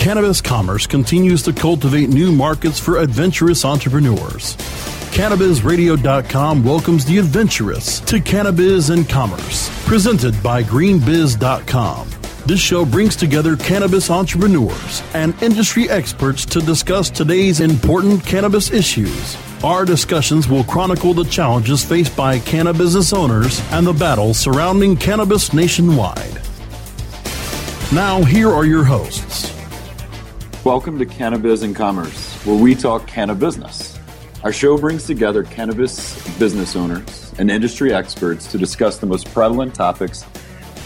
Cannabis Commerce continues to cultivate new markets for adventurous entrepreneurs. CannabisRadio.com welcomes the adventurous to Cannabis and Commerce, presented by GreenBiz.com. This show brings together cannabis entrepreneurs and industry experts to discuss today's important cannabis issues. Our discussions will chronicle the challenges faced by cannabis business owners and the battle surrounding cannabis nationwide. Now, here are your hosts. Welcome to Cannabis and Commerce, where we talk cannabis. Our show brings together cannabis business owners and industry experts to discuss the most prevalent topics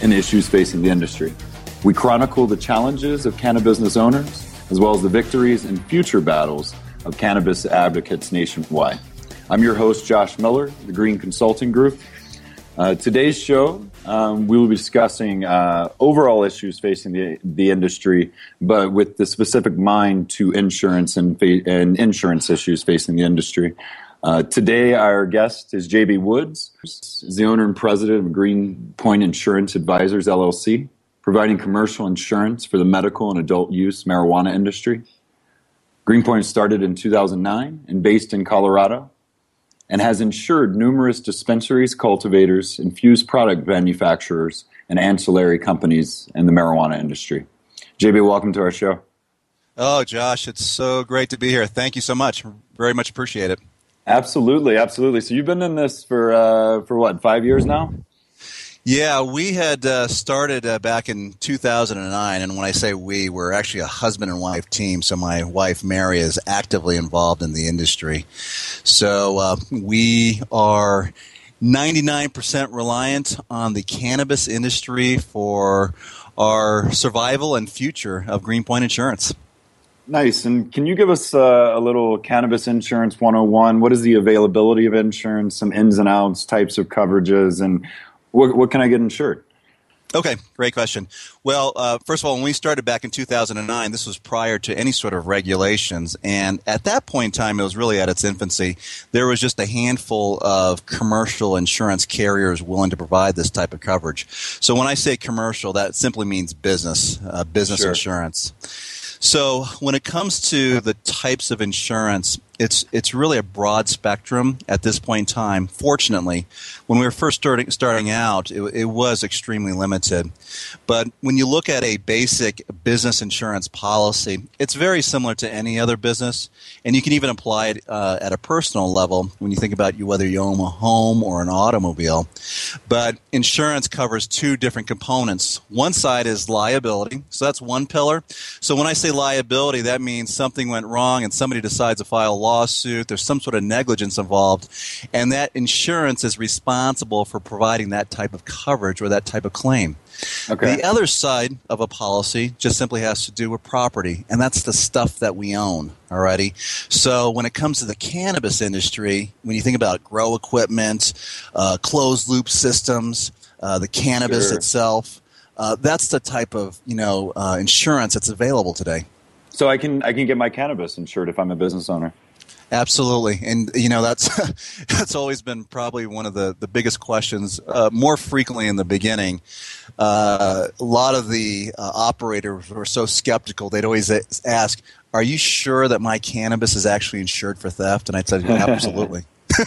and issues facing the industry. We chronicle the challenges of cannabis business owners, as well as the victories and future battles of cannabis advocates nationwide. I'm your host, Josh Miller, the Green Consulting Group. Uh, today's show, um, we will be discussing uh, overall issues facing the, the industry, but with the specific mind to insurance and, fa- and insurance issues facing the industry. Uh, today, our guest is JB Woods, is the owner and president of Greenpoint Insurance Advisors LLC, providing commercial insurance for the medical and adult use marijuana industry. Greenpoint started in 2009 and based in Colorado and has insured numerous dispensaries, cultivators, infused product manufacturers, and ancillary companies in the marijuana industry. JB, welcome to our show. Oh, Josh, it's so great to be here. Thank you so much. Very much appreciate it. Absolutely, absolutely. So you've been in this for uh, for what five years now? Yeah, we had uh, started uh, back in 2009, and when I say we, we're actually a husband and wife team. So my wife Mary is actively involved in the industry. So uh, we are 99% reliant on the cannabis industry for our survival and future of Greenpoint Insurance. Nice. And can you give us uh, a little cannabis insurance 101? What is the availability of insurance, some ins and outs, types of coverages, and what, what can I get insured? Okay, great question. Well, uh, first of all, when we started back in 2009, this was prior to any sort of regulations. And at that point in time, it was really at its infancy. There was just a handful of commercial insurance carriers willing to provide this type of coverage. So when I say commercial, that simply means business, uh, business sure. insurance. So when it comes to the types of insurance, it's it's really a broad spectrum at this point in time. Fortunately, when we were first starting starting out, it, it, was extremely limited. But when you look at a basic business insurance policy, it's very similar to any other business, and you can even apply it uh, at a personal level when you think about you whether you own a home or an automobile. But insurance covers two different components. One side is liability, so that's one pillar. So when I say liability, that means something went wrong and somebody decides to file lawsuit, there's some sort of negligence involved, and that insurance is responsible for providing that type of coverage or that type of claim. Okay. The other side of a policy just simply has to do with property, and that's the stuff that we own. Alrighty. So when it comes to the cannabis industry, when you think about grow equipment, uh, closed loop systems, uh, the cannabis sure. itself, uh, that's the type of you know uh, insurance that's available today. So I can I can get my cannabis insured if I'm a business owner. Absolutely, and you know that's that's always been probably one of the the biggest questions. Uh, more frequently in the beginning, uh, a lot of the uh, operators were so skeptical. They'd always ask, "Are you sure that my cannabis is actually insured for theft?" And I'd said, "Absolutely."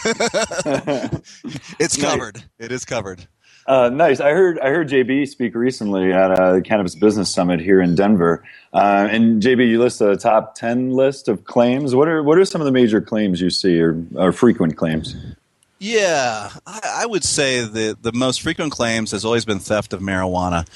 it's covered. It is covered. Uh, nice. I heard I heard JB speak recently at uh, the Cannabis Business Summit here in Denver. Uh, and JB, you list a top ten list of claims. What are what are some of the major claims you see or, or frequent claims? Yeah, I, I, would say the the most frequent claims has always been theft of marijuana,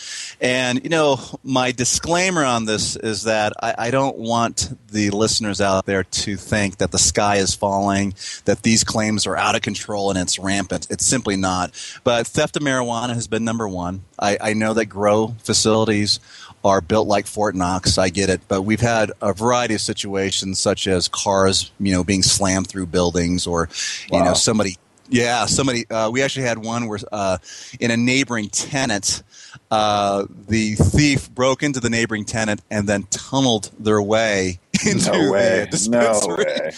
and you know my disclaimer on this is that I, I, don't want the listeners out there to think that the sky is falling, that these claims are out of control and it's rampant. It's simply not. But theft of marijuana has been number one. I, I know that grow facilities are built like Fort Knox. I get it, but we've had a variety of situations, such as cars, you know, being slammed through buildings, or wow. you know, somebody yeah, somebody. Uh, we actually had one where uh, in a neighboring tenant, uh, the thief broke into the neighboring tenant and then tunneled their way into no way. the dispensary. No way.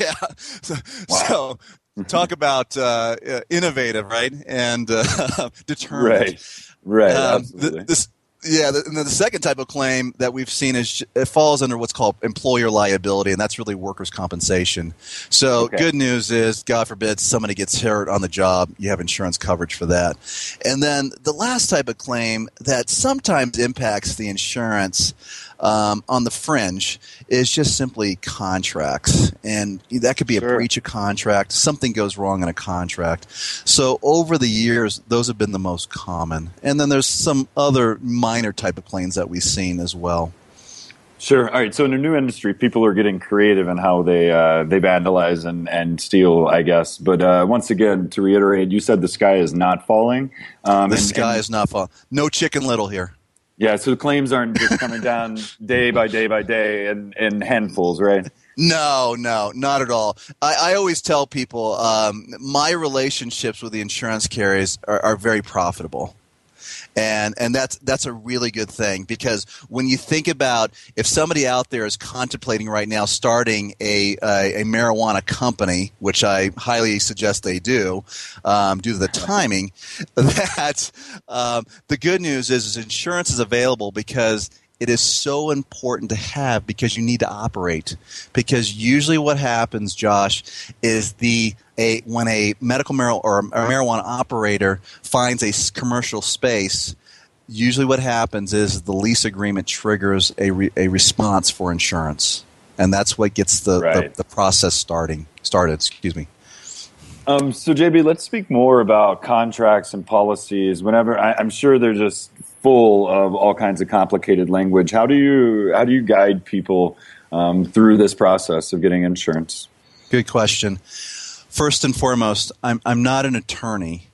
yeah. So, wow. so talk about uh, innovative, right? And uh, determined. Right. Right. Um, this Yeah, and then the second type of claim that we've seen is it falls under what's called employer liability, and that's really workers' compensation. So, okay. good news is, God forbid, somebody gets hurt on the job, you have insurance coverage for that. And then the last type of claim that sometimes impacts the insurance um, on the fringe is just simply contracts. And that could be a breach of contract, something goes wrong in a contract. So over the years, those have been the most common. And then there's some other minor type of claims that we've seen as well. Sure. All right. So in a new industry, people are getting creative in how they uh, they vandalize and, and steal, I guess. But uh, once again, to reiterate, you said the sky is not falling. Um, the and, sky and, is not falling. No chicken little here. Yeah, so the claims aren't just coming down day by day by day in, in handfuls, right? No, no, not at all. I, I always tell people um, my relationships with the insurance carriers are, are very profitable and and that's that's a really good thing because when you think about if somebody out there is contemplating right now starting a a, a marijuana company, which I highly suggest they do, um, due to the timing, that um, the good news is, is insurance is available because it is so important to have because you need to operate. Because usually what happens, Josh, is the a when a medical mar- or a marijuana operator finds a commercial space, usually what happens is the lease agreement triggers a, re- a response for insurance, and that's what gets the, right. the, the process starting started. Excuse me. Um, so JB, let's speak more about contracts and policies. Whenever I, I'm sure they're just full of all kinds of complicated language. How do you how do you guide people um, through this process of getting insurance? Good question. First and foremost, I'm I'm not an attorney.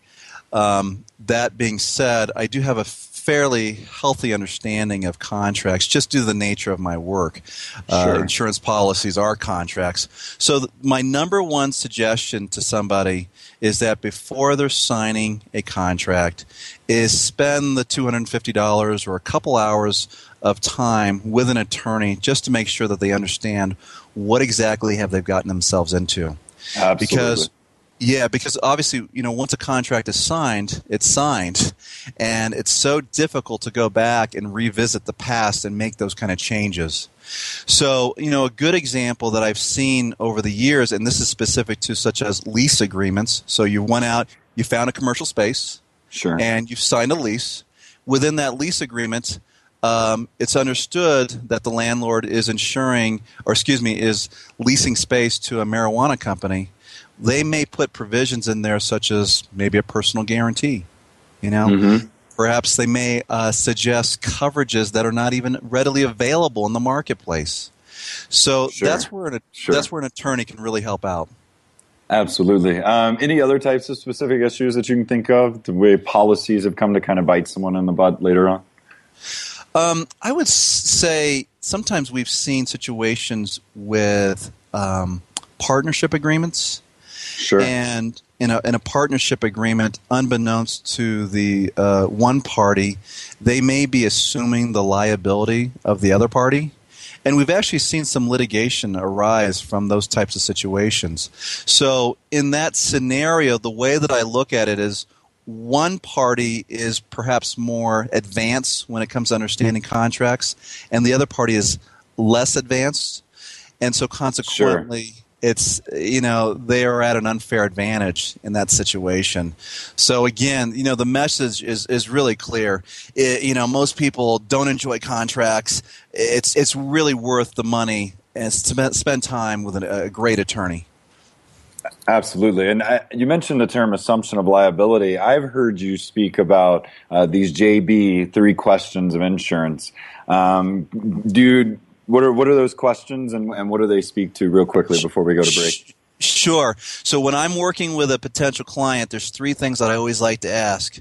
Um, that being said, I do have a fairly healthy understanding of contracts just due to the nature of my work. Uh, sure. Insurance policies are contracts. So, th- my number one suggestion to somebody is that before they're signing a contract, is spend the $250 or a couple hours of time with an attorney just to make sure that they understand what exactly have they gotten themselves into. Absolutely. Because yeah, because obviously, you know, once a contract is signed, it's signed. And it's so difficult to go back and revisit the past and make those kind of changes. So, you know, a good example that I've seen over the years, and this is specific to such as lease agreements. So you went out, you found a commercial space, sure, and you signed a lease. Within that lease agreement, um, it's understood that the landlord is insuring, or excuse me, is leasing space to a marijuana company they may put provisions in there such as maybe a personal guarantee. You know, mm-hmm. perhaps they may uh, suggest coverages that are not even readily available in the marketplace. So sure. that's where an, sure. that's where an attorney can really help out. Absolutely. Um, any other types of specific issues that you can think of? The way policies have come to kind of bite someone in the butt later on. Um, I would say sometimes we've seen situations with um, partnership agreements Sure. And in a, in a partnership agreement, unbeknownst to the uh, one party, they may be assuming the liability of the other party. And we've actually seen some litigation arise from those types of situations. So, in that scenario, the way that I look at it is one party is perhaps more advanced when it comes to understanding contracts, and the other party is less advanced. And so, consequently, sure it's you know they are at an unfair advantage in that situation so again you know the message is is really clear it, you know most people don't enjoy contracts it's it's really worth the money and spend, spend time with a, a great attorney Absolutely. And I, you mentioned the term assumption of liability. I've heard you speak about uh, these JB three questions of insurance. Um, do what are what are those questions and, and what do they speak to real quickly before we go to break? Sure. So when I'm working with a potential client, there's three things that I always like to ask.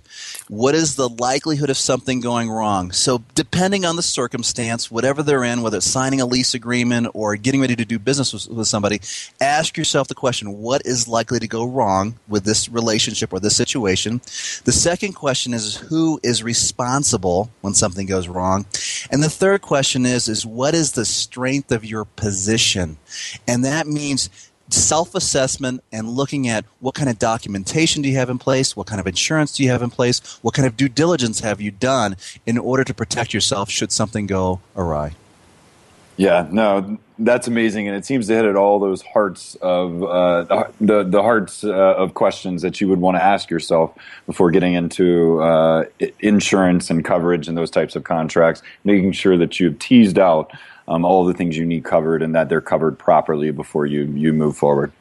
What is the likelihood of something going wrong? So depending on the circumstance, whatever they're in, whether it's signing a lease agreement or getting ready to do business with, with somebody, ask yourself the question, what is likely to go wrong with this relationship or this situation? The second question is who is responsible when something goes wrong? And the third question is is what is the strength of your position? And that means self assessment and looking at what kind of documentation do you have in place, what kind of insurance do you have in place, what kind of due diligence have you done in order to protect yourself should something go awry. Yeah, no, that's amazing, and it seems to hit at all those hearts of uh, the the hearts uh, of questions that you would want to ask yourself before getting into uh, insurance and coverage and those types of contracts. Making sure that you've teased out um, all the things you need covered and that they're covered properly before you you move forward.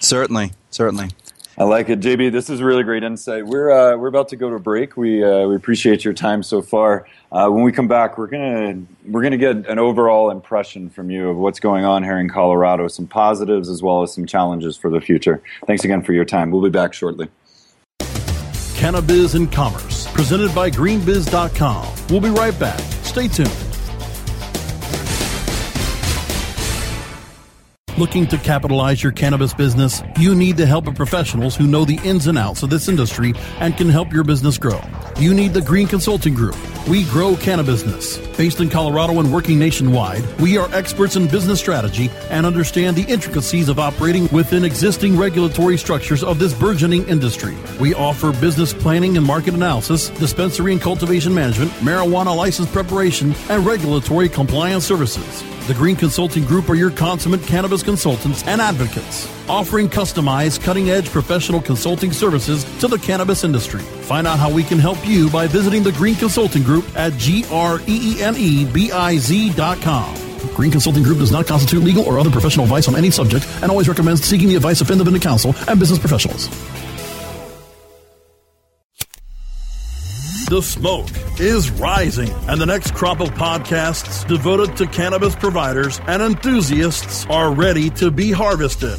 Certainly, certainly. I like it, JB. This is really great insight. We're uh, we're about to go to a break. We uh, we appreciate your time so far. Uh, when we come back, we're gonna we're gonna get an overall impression from you of what's going on here in Colorado, some positives as well as some challenges for the future. Thanks again for your time. We'll be back shortly. Cannabis and Commerce, presented by GreenBiz.com. We'll be right back. Stay tuned. Looking to capitalize your cannabis business? You need the help of professionals who know the ins and outs of this industry and can help your business grow. You need the Green Consulting Group. We grow cannabis. Based in Colorado and working nationwide, we are experts in business strategy and understand the intricacies of operating within existing regulatory structures of this burgeoning industry. We offer business planning and market analysis, dispensary and cultivation management, marijuana license preparation, and regulatory compliance services. The Green Consulting Group are your consummate cannabis consultants and advocates, offering customized, cutting edge professional consulting services to the cannabis industry. Find out how we can help you by visiting the Green Consulting Group at G R E E N E B I Z.com. Green Consulting Group does not constitute legal or other professional advice on any subject and always recommends seeking the advice of independent counsel and business professionals. The smoke is rising, and the next crop of podcasts devoted to cannabis providers and enthusiasts are ready to be harvested.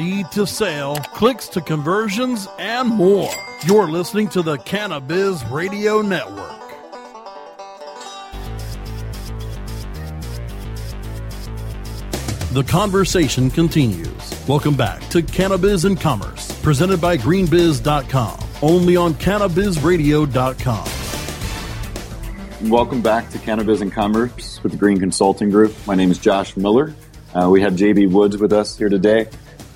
Seed to sale, clicks to conversions, and more. You're listening to the Cannabis Radio Network. The conversation continues. Welcome back to Cannabis and Commerce, presented by GreenBiz.com, only on CannabisRadio.com. Welcome back to Cannabis and Commerce with the Green Consulting Group. My name is Josh Miller. Uh, we have JB Woods with us here today.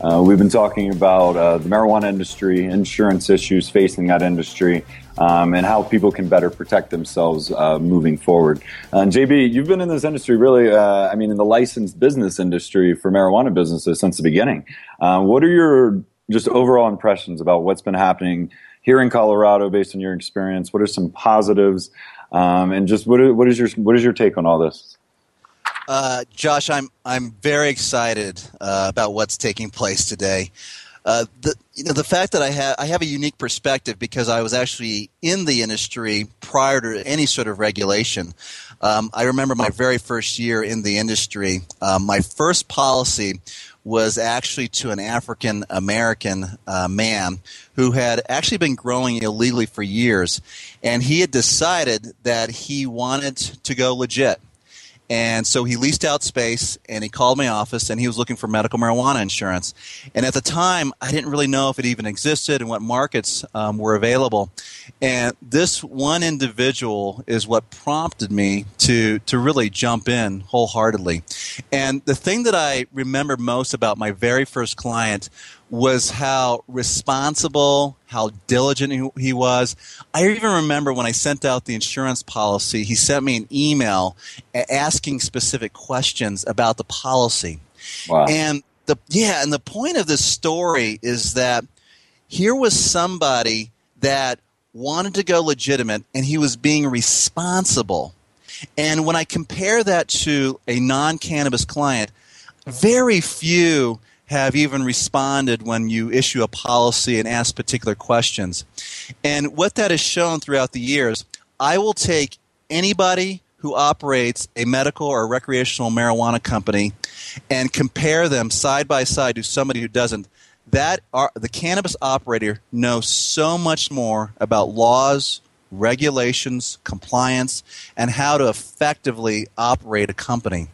Uh, we've been talking about uh, the marijuana industry, insurance issues facing that industry, um, and how people can better protect themselves uh, moving forward. Uh, JB, you've been in this industry really, uh, I mean, in the licensed business industry for marijuana businesses since the beginning. what are your just overall impressions about what's been happening here in Colorado based on your experience? What are some positives? Um, and just what, what is your what is your take on all this? Uh, Josh, I'm I'm very excited uh, about what's taking place today. Uh, the you know the fact that I have I have a unique perspective because I was actually in the industry prior to any sort of regulation. Um, I remember my very first year in the industry. Um, my first policy was actually to an African American uh, man who had actually been growing illegally for years, and he had decided that he wanted to go legit. And so he leased out space and he called my office and he was looking for medical marijuana insurance. And at the time, I didn't really know if it even existed and what markets um, were available. And this one individual is what prompted me to, to really jump in wholeheartedly. And the thing that I remember most about my very first client was how responsible, how diligent he, was. I even remember when I sent out the insurance policy, he sent me an email asking specific questions about the policy. Wow. And the yeah, and the point of this story is that here was somebody that wanted to go legitimate and he was being responsible. And when I compare that to a non-cannabis client, very few have even responded when you issue a policy and ask particular questions. And what that has shown throughout the years, I will take anybody who operates a medical or recreational marijuana company and compare them side by side to somebody who doesn't. that are, the cannabis operator knows so much more about laws, regulations, compliance, and how to effectively operate a company.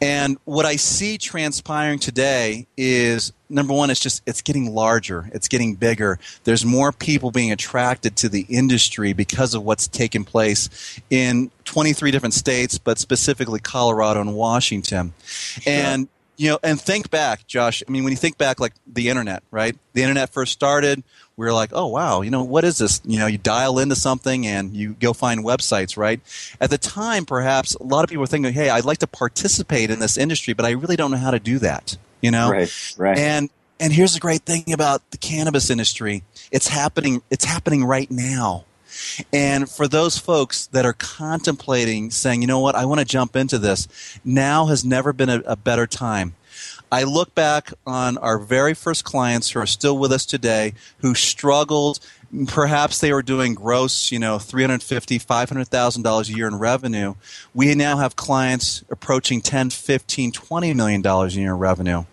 And what I see transpiring today is number one, it's just it's getting larger, it's getting bigger. There's more people being attracted to the industry because of what's taken place in 23 different states, but specifically Colorado and Washington. Sure. And you know, and think back, Josh. I mean, when you think back, like the internet, right? The internet first started. We were like, oh wow, you know, what is this? You know, you dial into something and you go find websites, right? At the time, perhaps a lot of people were thinking, hey, I'd like to participate in this industry, but I really don't know how to do that. You know, right, right. And and here's the great thing about the cannabis industry: it's happening. It's happening right now. And for those folks that are contemplating saying, you know what, I want to jump into this, now has never been a, a better time. I look back on our very first clients who are still with us today who struggled perhaps they were doing gross, you know, three hundred fifty, five hundred thousand dollars $500,000 a year in revenue. We now have clients approaching ten, fifteen, twenty million dollars a year in revenue.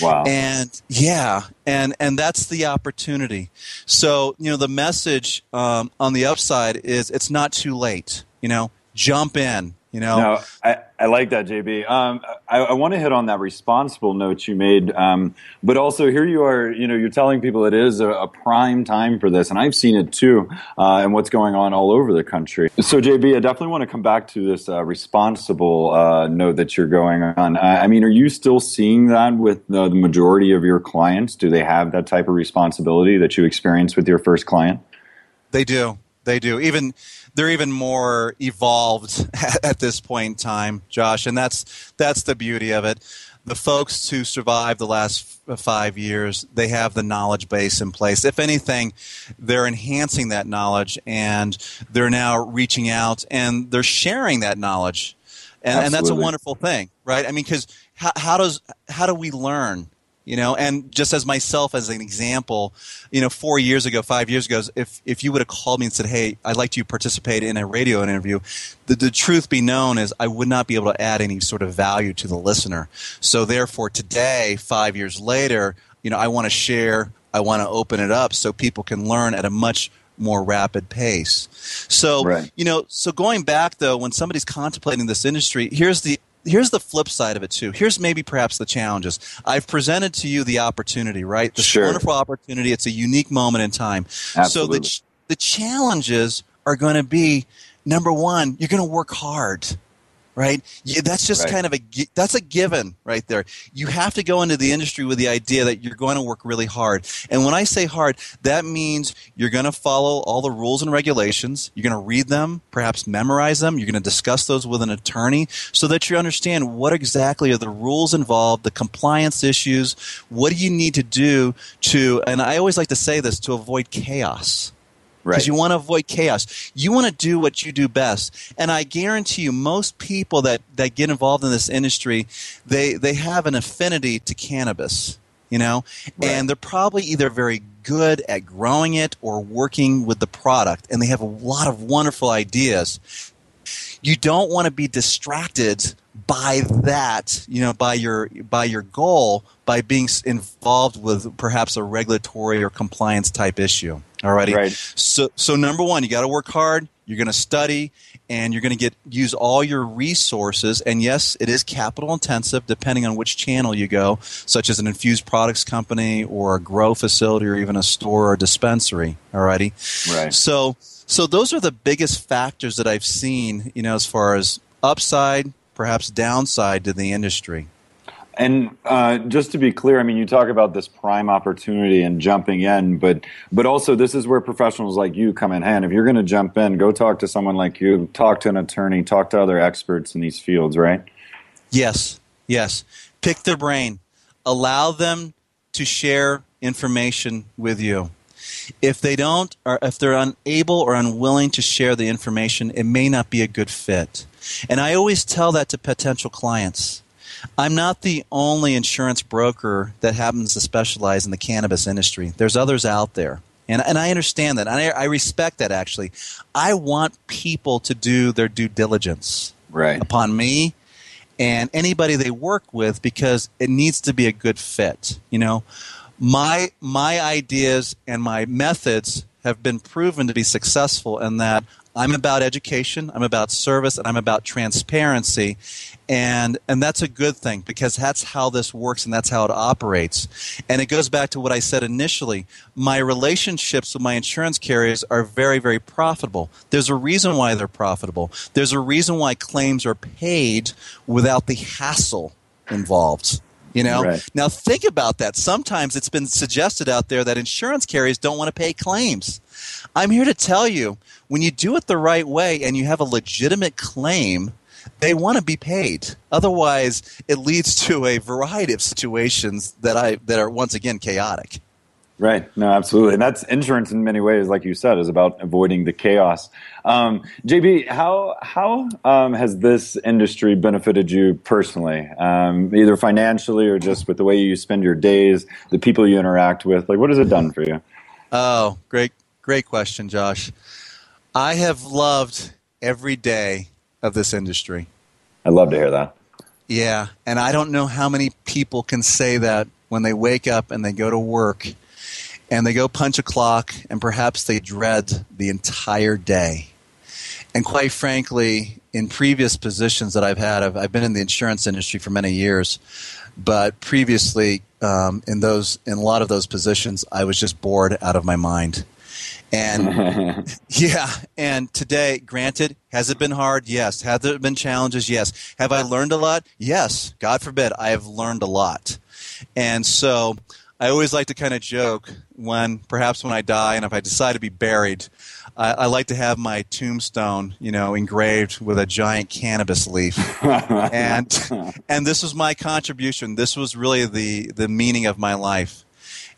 Wow. And yeah, and and that's the opportunity. So you know, the message um, on the upside is it's not too late. You know, jump in. You know, no, I, I like that, JB. Um, I, I want to hit on that responsible note you made, um, but also here you are. You know, you're telling people it is a, a prime time for this, and I've seen it too, uh, and what's going on all over the country. So, JB, I definitely want to come back to this uh, responsible uh, note that you're going on. I mean, are you still seeing that with the majority of your clients? Do they have that type of responsibility that you experienced with your first client? They do. They do. Even they're even more evolved at this point in time, Josh, and that's that's the beauty of it. The folks who survived the last uh, five years, they have the knowledge base in place. If anything, they're enhancing that knowledge, and they're now reaching out and they're sharing that knowledge, and, and that's a wonderful thing, right? I mean, because how, how does how do we learn? You know? And just as myself as an example you know four years ago five years ago if if you would have called me and said hey i'd like you to participate in a radio interview the, the truth be known is i would not be able to add any sort of value to the listener. So therefore today five years later you know i want to share i want to open it up so people can learn at a much more rapid pace. So right. you know so going back though when somebody's contemplating this industry here's the here's the flip side of it too. Here's maybe perhaps the challenges. I've presented to you the opportunity, right? This sure. wonderful opportunity. It's a unique moment in time. Absolutely. So the the challenges are going to be number one, you're going to work hard right? that's just right. kind of a that's a given right there. You have to go into the industry with the idea that you're going to work really hard. And when I say hard, that means you're going to follow all the rules and regulations. You're going to read them, perhaps memorize them. You're going to discuss those with an attorney so that you understand what exactly are the rules involved, the compliance issues. What do you need to do to and I always like to say this to avoid chaos because right. you want to avoid chaos. You want to do what you do best. And I guarantee you, most people that, that get involved in this industry, they, they have an affinity to cannabis, you know, right. and they're probably either very good at growing it or working with the product, and they have a lot of wonderful ideas. You don't want to be distracted by that, you know, by your by your goal by being involved with perhaps a regulatory or compliance type issue. Alrighty. Right. So, so number one, you got to work hard. You're going to study, and you're going to get use all your resources. And yes, it is capital intensive, depending on which channel you go, such as an infused products company or a grow facility or even a store or dispensary. Alrighty. Right. So, so those are the biggest factors that I've seen. You know, as far as upside, perhaps downside to the industry. And uh, just to be clear, I mean, you talk about this prime opportunity and jumping in, but but also this is where professionals like you come in hand. If you're going to jump in, go talk to someone like you, talk to an attorney, talk to other experts in these fields, right? Yes, yes. Pick their brain, allow them to share information with you. If they don't, or if they're unable or unwilling to share the information, it may not be a good fit. And I always tell that to potential clients I'm not the only insurance broker that happens to specialize in the cannabis industry. There's others out there. And, and I understand that. I, I respect that actually. I want people to do their due diligence right. upon me and anybody they work with because it needs to be a good fit. You know, My my ideas and my methods have been proven to be successful in that I'm about education, I'm about service, and I'm about transparency. And, and that's a good thing because that's how this works and that's how it operates. And it goes back to what I said initially. My relationships with my insurance carriers are very, very profitable. There's a reason why they're profitable. There's a reason why claims are paid without the hassle involved. You know? Right. Now think about that. Sometimes it's been suggested out there that insurance carriers don't want to pay claims. I'm here to tell you when you do it the right way and you have a legitimate claim, they want to be paid. Otherwise, it leads to a variety of situations that I that are once again chaotic. Right. No, absolutely. And that's insurance in many ways, like you said, is about avoiding the chaos. Um, JB, how how um, has this industry benefited you personally, um, either financially or just with the way you spend your days, the people you interact with? Like, what has it done for you? Oh, great, great question, Josh. I have loved every day of this industry. I'd love to hear that. Yeah, and I don't know how many people can say that when they wake up and they go to work and they go punch a clock and perhaps they dread the entire day. And quite frankly, in previous positions that I've had, I've, I've been in the insurance industry for many years, but previously um, in those in a lot of those positions, I was just bored out of my mind. And yeah, and today, granted, has it been hard? Yes. Have there been challenges? Yes. Have I learned a lot? Yes. God forbid, I have learned a lot. And so I always like to kind of joke when, perhaps when I die and if I decide to be buried, I, I like to have my tombstone, you know, engraved with a giant cannabis leaf. and and this was my contribution. This was really the the meaning of my life.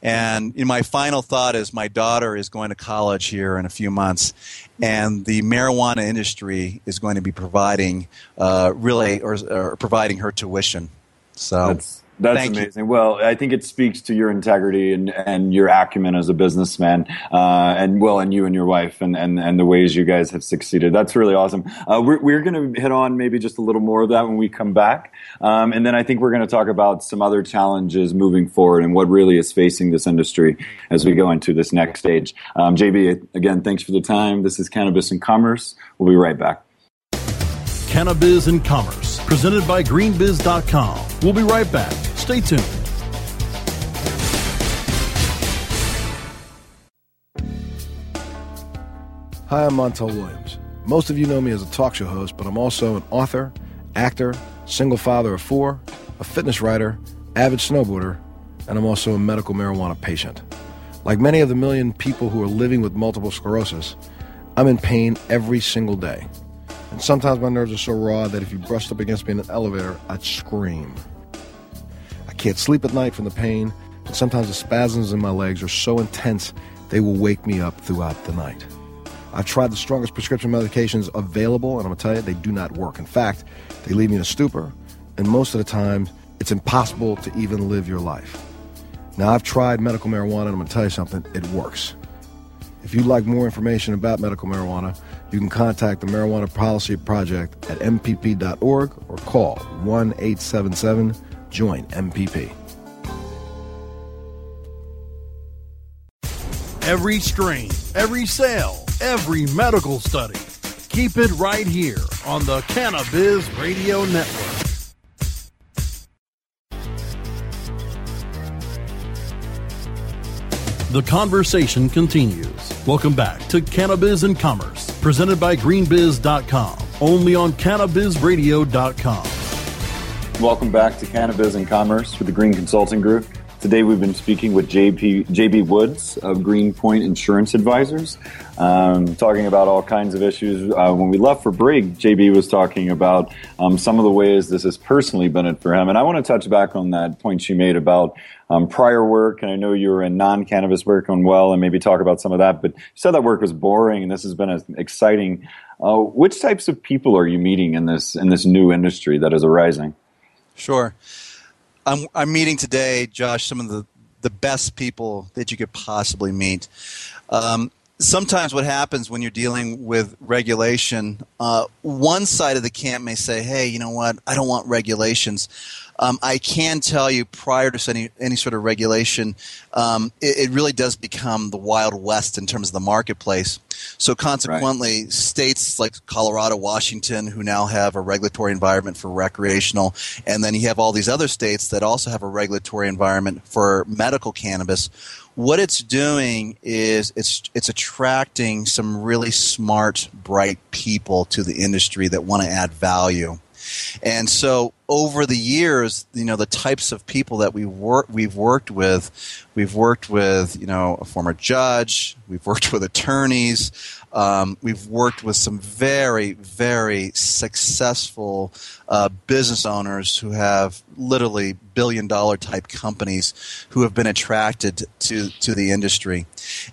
And my final thought is my daughter is going to college here in a few months, and the marijuana industry is going to be providing uh, really or, or, providing her tuition. So that's that's Thank amazing. You. Well, I think it speaks to your integrity and, and your acumen as a businessman, uh, and well, and you and your wife, and, and, and the ways you guys have succeeded. That's really awesome. Uh, we're we're going to hit on maybe just a little more of that when we come back, um, and then I think we're going to talk about some other challenges moving forward and what really is facing this industry as we go into this next stage. Um, JB, again, thanks for the time. This is Cannabis and Commerce. We'll be right back. Cannabis and Commerce, presented by GreenBiz.com. We'll be right back. Stay tuned. Hi, I'm Montel Williams. Most of you know me as a talk show host, but I'm also an author, actor, single father of four, a fitness writer, avid snowboarder, and I'm also a medical marijuana patient. Like many of the million people who are living with multiple sclerosis, I'm in pain every single day. And sometimes my nerves are so raw that if you brushed up against me in an elevator, I'd scream. I can't sleep at night from the pain, and sometimes the spasms in my legs are so intense they will wake me up throughout the night. I've tried the strongest prescription medications available, and I'm gonna tell you, they do not work. In fact, they leave me in a stupor, and most of the time, it's impossible to even live your life. Now, I've tried medical marijuana, and I'm gonna tell you something, it works. If you'd like more information about medical marijuana, you can contact the Marijuana Policy Project at MPP.org or call 1 877 JOIN MPP. Every strain, every sale, every medical study. Keep it right here on the Cannabis Radio Network. The conversation continues. Welcome back to Cannabis and Commerce, presented by GreenBiz.com, only on CannabisRadio.com. Welcome back to Cannabis and Commerce with the Green Consulting Group. Today we've been speaking with JP, JB Woods of Greenpoint Insurance Advisors, um, talking about all kinds of issues. Uh, when we left for break, JB was talking about um, some of the ways this has personally been it for him. And I want to touch back on that point you made about um, prior work. And I know you were in non-cannabis work on well and maybe talk about some of that. But you said that work was boring and this has been exciting. Uh, which types of people are you meeting in this in this new industry that is arising? Sure. I'm, I'm meeting today, Josh, some of the, the best people that you could possibly meet. Um, sometimes what happens when you're dealing with regulation, uh, one side of the camp may say, hey, you know what, I don't want regulations. Um, I can tell you, prior to any any sort of regulation, um, it, it, really does become the wild west in terms of the marketplace. So consequently, right. states like Colorado, Washington, who now have a regulatory environment for recreational, and then you have all these other states that also have a regulatory environment for medical cannabis what it's doing is it's it's attracting some really smart, bright people to the industry that want to add value. And so over the years, you know, the types of people that we work, we've worked with, we've worked with, you know, a former judge, we've worked with attorneys, um, we've worked with some very, very successful uh, business owners who have literally billion dollar type companies who have been attracted to, to the industry.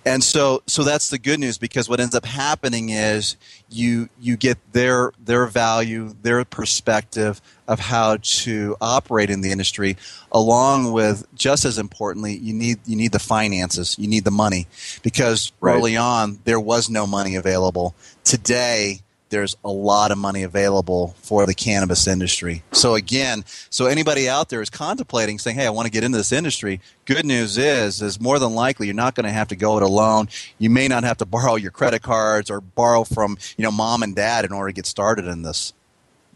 And so, so that's the good news because what ends up happening is you, you get their, their value, their perspective, of how to operate in the industry, along with just as importantly, you need you need the finances, you need the money, because right. early on there was no money available. Today there's a lot of money available for the cannabis industry. So again, so anybody out there is contemplating saying, "Hey, I want to get into this industry." Good news is, is more than likely you're not going to have to go it alone. You may not have to borrow your credit cards or borrow from you know mom and dad in order to get started in this.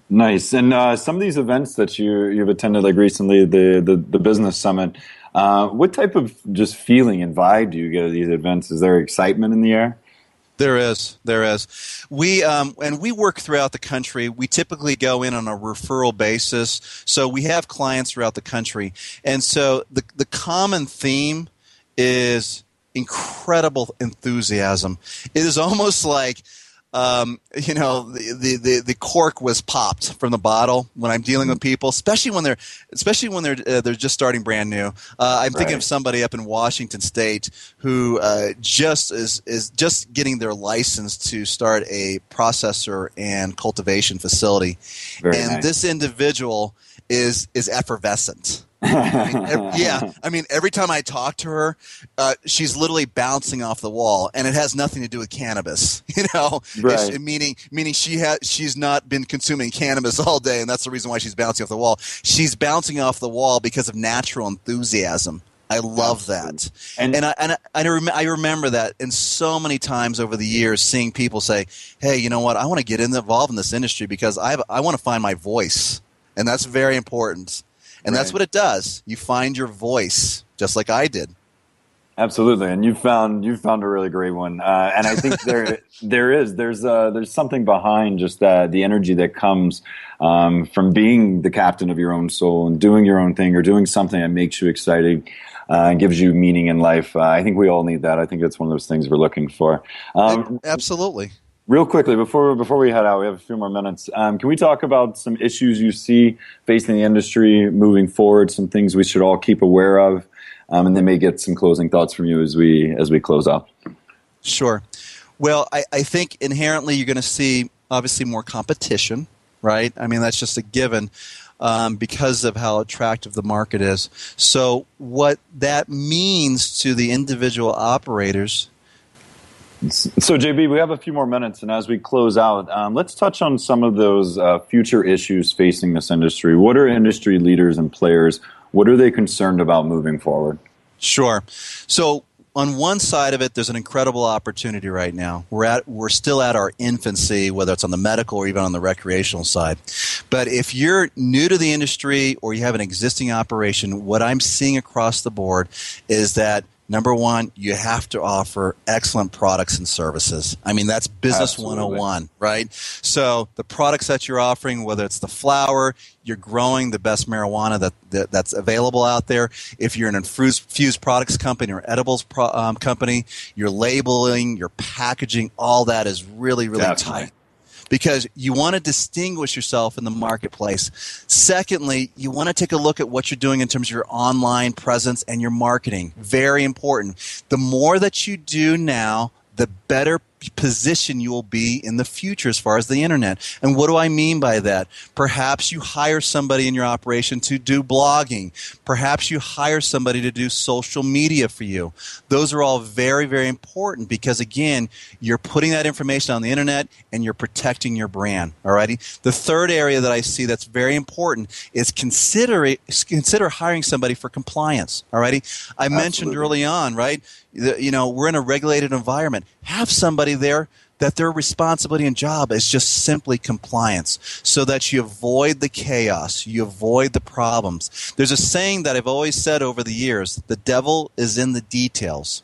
Nice. And uh, some of these events that you you've attended, like recently, the the, the business summit. Uh, what type of just feeling and vibe do you get at these events? Is there excitement in the air? There is, there is. We um, and we work throughout the country. We typically go in on a referral basis, so we have clients throughout the country, and so the the common theme is incredible enthusiasm. It is almost like um, you know, the, the, the cork was popped from the bottle when I'm dealing with people, especially when they're especially when they're uh, they're just starting brand new. Uh, I'm thinking right. of somebody up in Washington State who uh, just is is just getting their license to start a processor and cultivation facility, Very and nice. this individual is is effervescent. I mean, every, yeah, I mean, every time I talk to her, uh, she's literally bouncing off the wall, and it has nothing to do with cannabis. You know, right. meaning meaning she has she's not been consuming cannabis all day, and that's the reason why she's bouncing off the wall. She's bouncing off the wall because of natural enthusiasm. I love that, and and I and I, I, rem- I remember that, and so many times over the years, seeing people say, "Hey, you know what? I want to get involved in this industry because I have, I want to find my voice." and that's very important. And right. that's what it does. You find your voice, just like I did. Absolutely, and you found you found a really great one, uh, and I think there there is there's uh, there's something behind just uh, the energy that comes um, from being the captain of your own soul and doing your own thing or doing something that makes you excited uh, and gives you meaning in life. Uh, I think we all need that. I think that's one of those things we're looking for. Um, Absolutely. Real quickly before before we head out, we have a few more minutes. Um, can we talk about some issues you see facing the industry moving forward? Some things we should all keep aware of, um, and then may get some closing thoughts from you as we as we close up. Sure. Well, I, I think inherently you're going to see obviously more competition, right? I mean that's just a given. Um, because of how attractive the market is. So, what that means to the individual operators so, JB, we have a few more minutes, and as we close out, um, let's touch on some of those uh, future issues facing this industry. What are industry leaders and players? What are they concerned about moving forward? Sure. So, on one side of it, there's an incredible opportunity right now. We're at we're still at our infancy, whether it's on the medical or even on the recreational side. But if you're new to the industry or you have an existing operation, what I'm seeing across the board is that Number one, you have to offer excellent products and services. I mean, that's business Absolutely. 101, right? So the products that you're offering, whether it's the flower, you're growing the best marijuana that, that that's available out there. If you're an infused products company or edibles pro, um, company, your labeling, your packaging, all that is really, really Definitely. tight because you want to distinguish yourself in the marketplace. Secondly, you want to take a look at what you're doing in terms of your online presence and your marketing. Very important. The more that you do now, the better position you will be in the future as far as the internet. And what do I mean by that? Perhaps you hire somebody in your operation to do blogging. Perhaps you hire somebody to do social media for you. Those are all very, very important because again, you're putting that information on the internet and you're protecting your brand. Alrighty. The third area that I see that's very important is consider consider hiring somebody for compliance. Alrighty. I Absolutely. mentioned early on, right? you know, we're in a regulated environment. Have somebody there that their responsibility and job is just simply compliance so that you avoid the chaos, you avoid the problems. There's a saying that I've always said over the years the devil is in the details.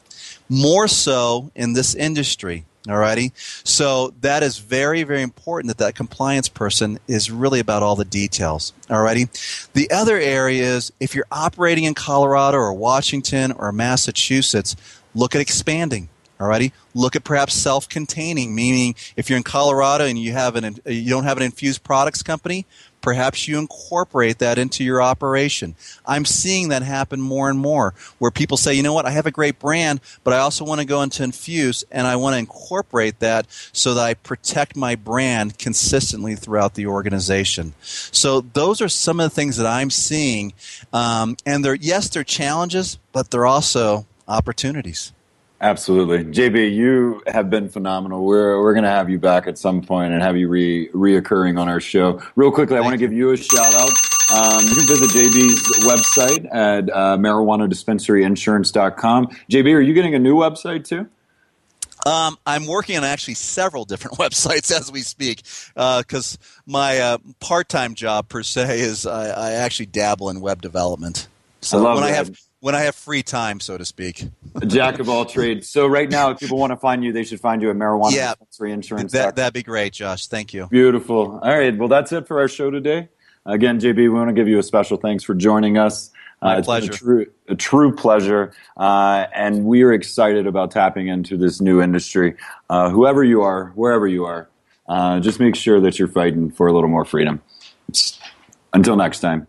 More so in this industry. Alrighty, so that is very, very important that that compliance person is really about all the details. Alrighty, the other area is if you're operating in Colorado or Washington or Massachusetts, look at expanding. Alrighty, look at perhaps self-containing, meaning if you're in Colorado and you have an you don't have an infused products company, perhaps you incorporate that into your operation. I'm seeing that happen more and more where people say, you know what, I have a great brand, but I also want to go into infuse and I want to incorporate that so that I protect my brand consistently throughout the organization. So those are some of the things that I'm seeing, um, and they're yes, they're challenges, but they're also opportunities. Absolutely, JB, you have been phenomenal. We're we're going to have you back at some point and have you re reoccurring on our show. Real quickly, Thank I want to give you a shout out. Um, you can visit JB's website at uh, marijuanadispensaryinsurance.com. JB, are you getting a new website too? Um, I'm working on actually several different websites as we speak because uh, my uh, part-time job per se is I, I, actually dabble in web development. So I when that. I have when I have free time, so to speak. A jack of all trades. So right now, if people want to find you, they should find you at marijuana yeah, insurance. That, that'd be great, Josh. Thank you. Beautiful. All right. Well, that's it for our show today. Again, JB, we want to give you a special thanks for joining us. My uh, pleasure. A true, a true pleasure. Uh, and we are excited about tapping into this new industry. Uh, whoever you are, wherever you are, uh, just make sure that you're fighting for a little more freedom. Until next time.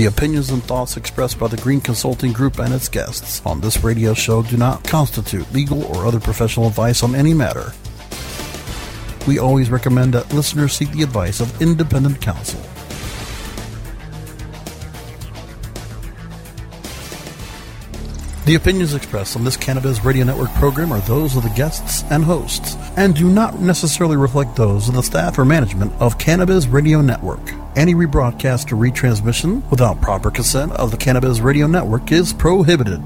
The opinions and thoughts expressed by the Green Consulting Group and its guests on this radio show do not constitute legal or other professional advice on any matter. We always recommend that listeners seek the advice of independent counsel. The opinions expressed on this Cannabis Radio Network program are those of the guests and hosts, and do not necessarily reflect those of the staff or management of Cannabis Radio Network. Any rebroadcast or retransmission without proper consent of the Cannabis Radio Network is prohibited.